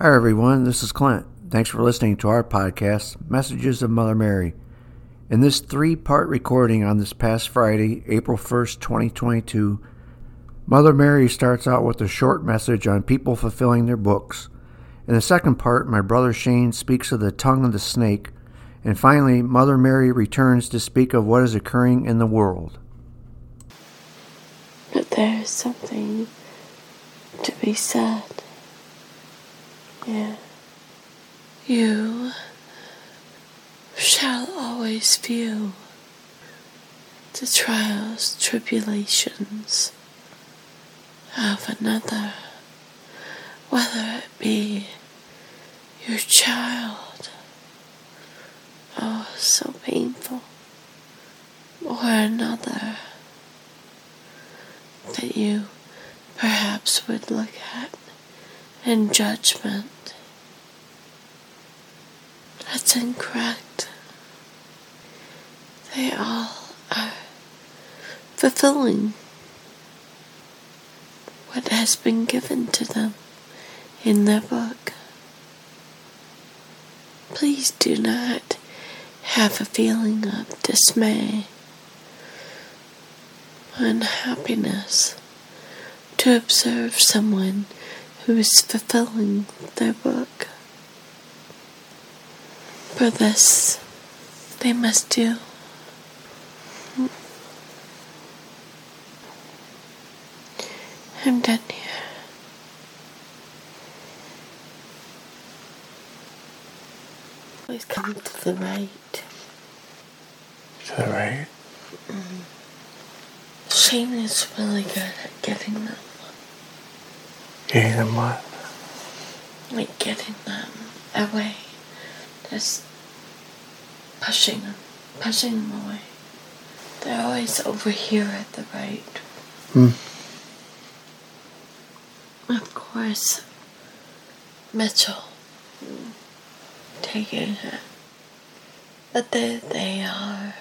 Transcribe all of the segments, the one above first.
Hi, everyone. This is Clint. Thanks for listening to our podcast, Messages of Mother Mary. In this three part recording on this past Friday, April 1st, 2022, Mother Mary starts out with a short message on people fulfilling their books. In the second part, my brother Shane speaks of the tongue of the snake. And finally, Mother Mary returns to speak of what is occurring in the world. But there is something to be said. Yeah. You shall always feel the trials, tribulations of another, whether it be your child, oh, so painful, or another that you perhaps would look at in judgment. That's incorrect. They all are fulfilling what has been given to them in their book. Please do not have a feeling of dismay, unhappiness to observe someone who is fulfilling their book. For this, they must do. I'm done here. Please come to the right. To the right? Mm-hmm. Shane is really good at getting them, Getting them what? like getting them away. Just pushing them, pushing them away. They're always over here at the right. Hmm. Of course, Mitchell taking it. But they, they are.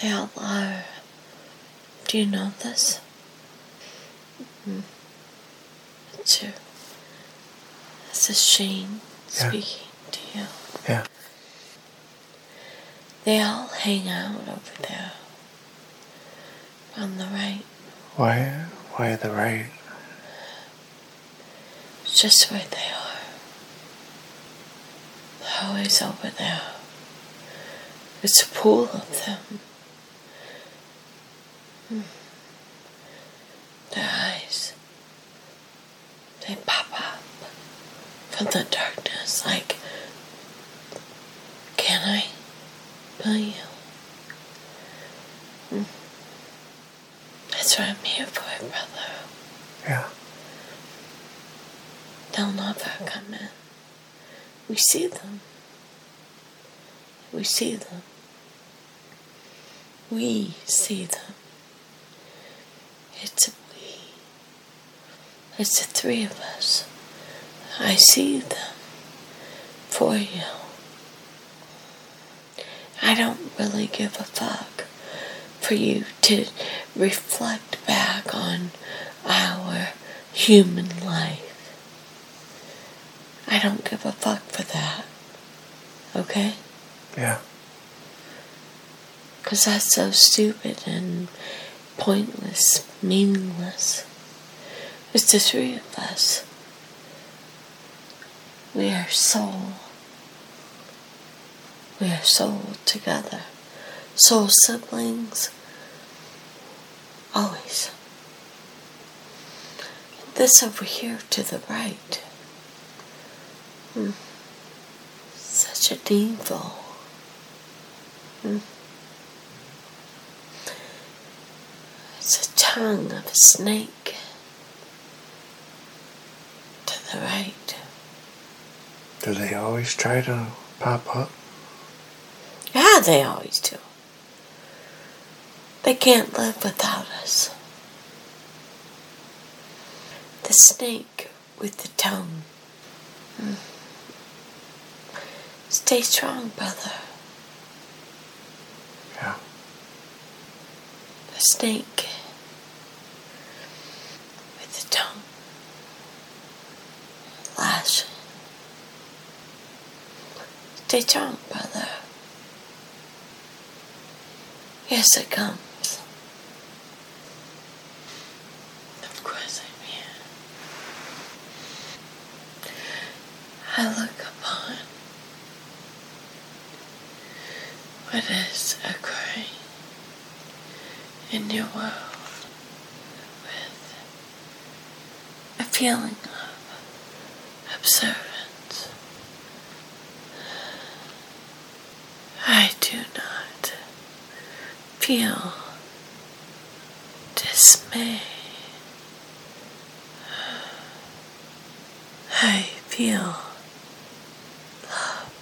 They all are. Do you know this? Mm. It's your. This is Shane Yeah. speaking to you. Yeah. They all hang out over there. On the right. Why? Why the right? It's just where they are. They're always over there. It's a pool of them. Hmm. Their eyes, they pop up from the darkness like, can I feel you? Hmm. That's what I'm here for, brother. Yeah. They'll never come in. We see them. We see them. We see them. It's a we. It's the three of us. I see them for you. I don't really give a fuck for you to reflect back on our human life. I don't give a fuck for that. Okay? Yeah. Because that's so stupid and pointless, meaningless. It's the three of us. We are soul. We are soul together. Soul siblings. Always. This over here to the right. Hmm. Such a devil. Hmm. It's a tongue of a snake. To the right. Do they always try to pop up? Yeah, they always do. They can't live without us. The snake with the tongue. Hmm. Stay strong, brother. Yeah. The snake with the tongue. pushing. Stay strong, brother. Yes, it comes. Of course I'm here. I look upon what is occurring in your world with a feeling of observance. I do not feel dismay. I feel love,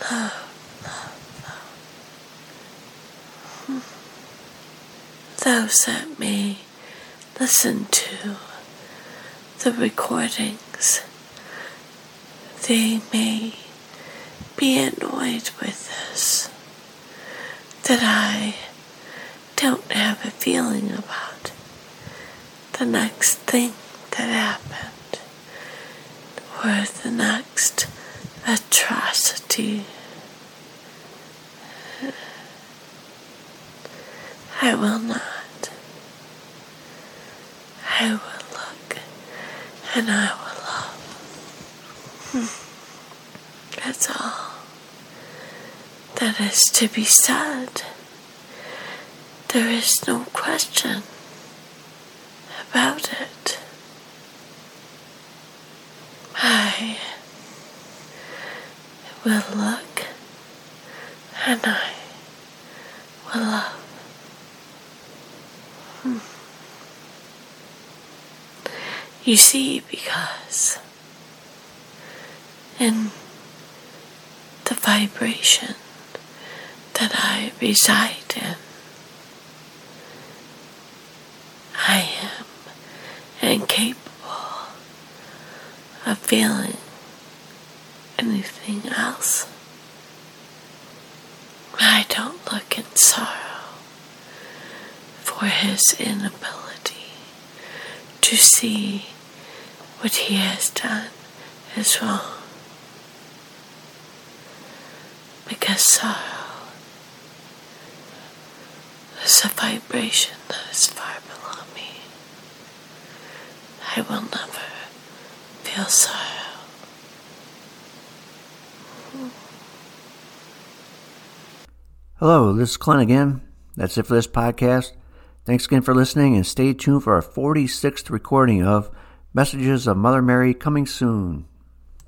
love, love, love. Those that may listen to the recordings, they may be annoyed with this that I don't have a feeling about the next thing that happened or the next atrocity. I will not. I will look and I will love. Hmm. That's all that is to be said. There is no question about it. I will look and I will love. Hmm. You see, because in the vibration that I reside in, I am incapable of feeling anything else. I don't look in sorrow for his inability to see what he has done is wrong. Because sorrow is a vibration that is far below me. I will never feel sorrow. Hello, this is Clint again. That's it for this podcast. Thanks again for listening and stay tuned for our 46th recording of Messages of Mother Mary coming soon.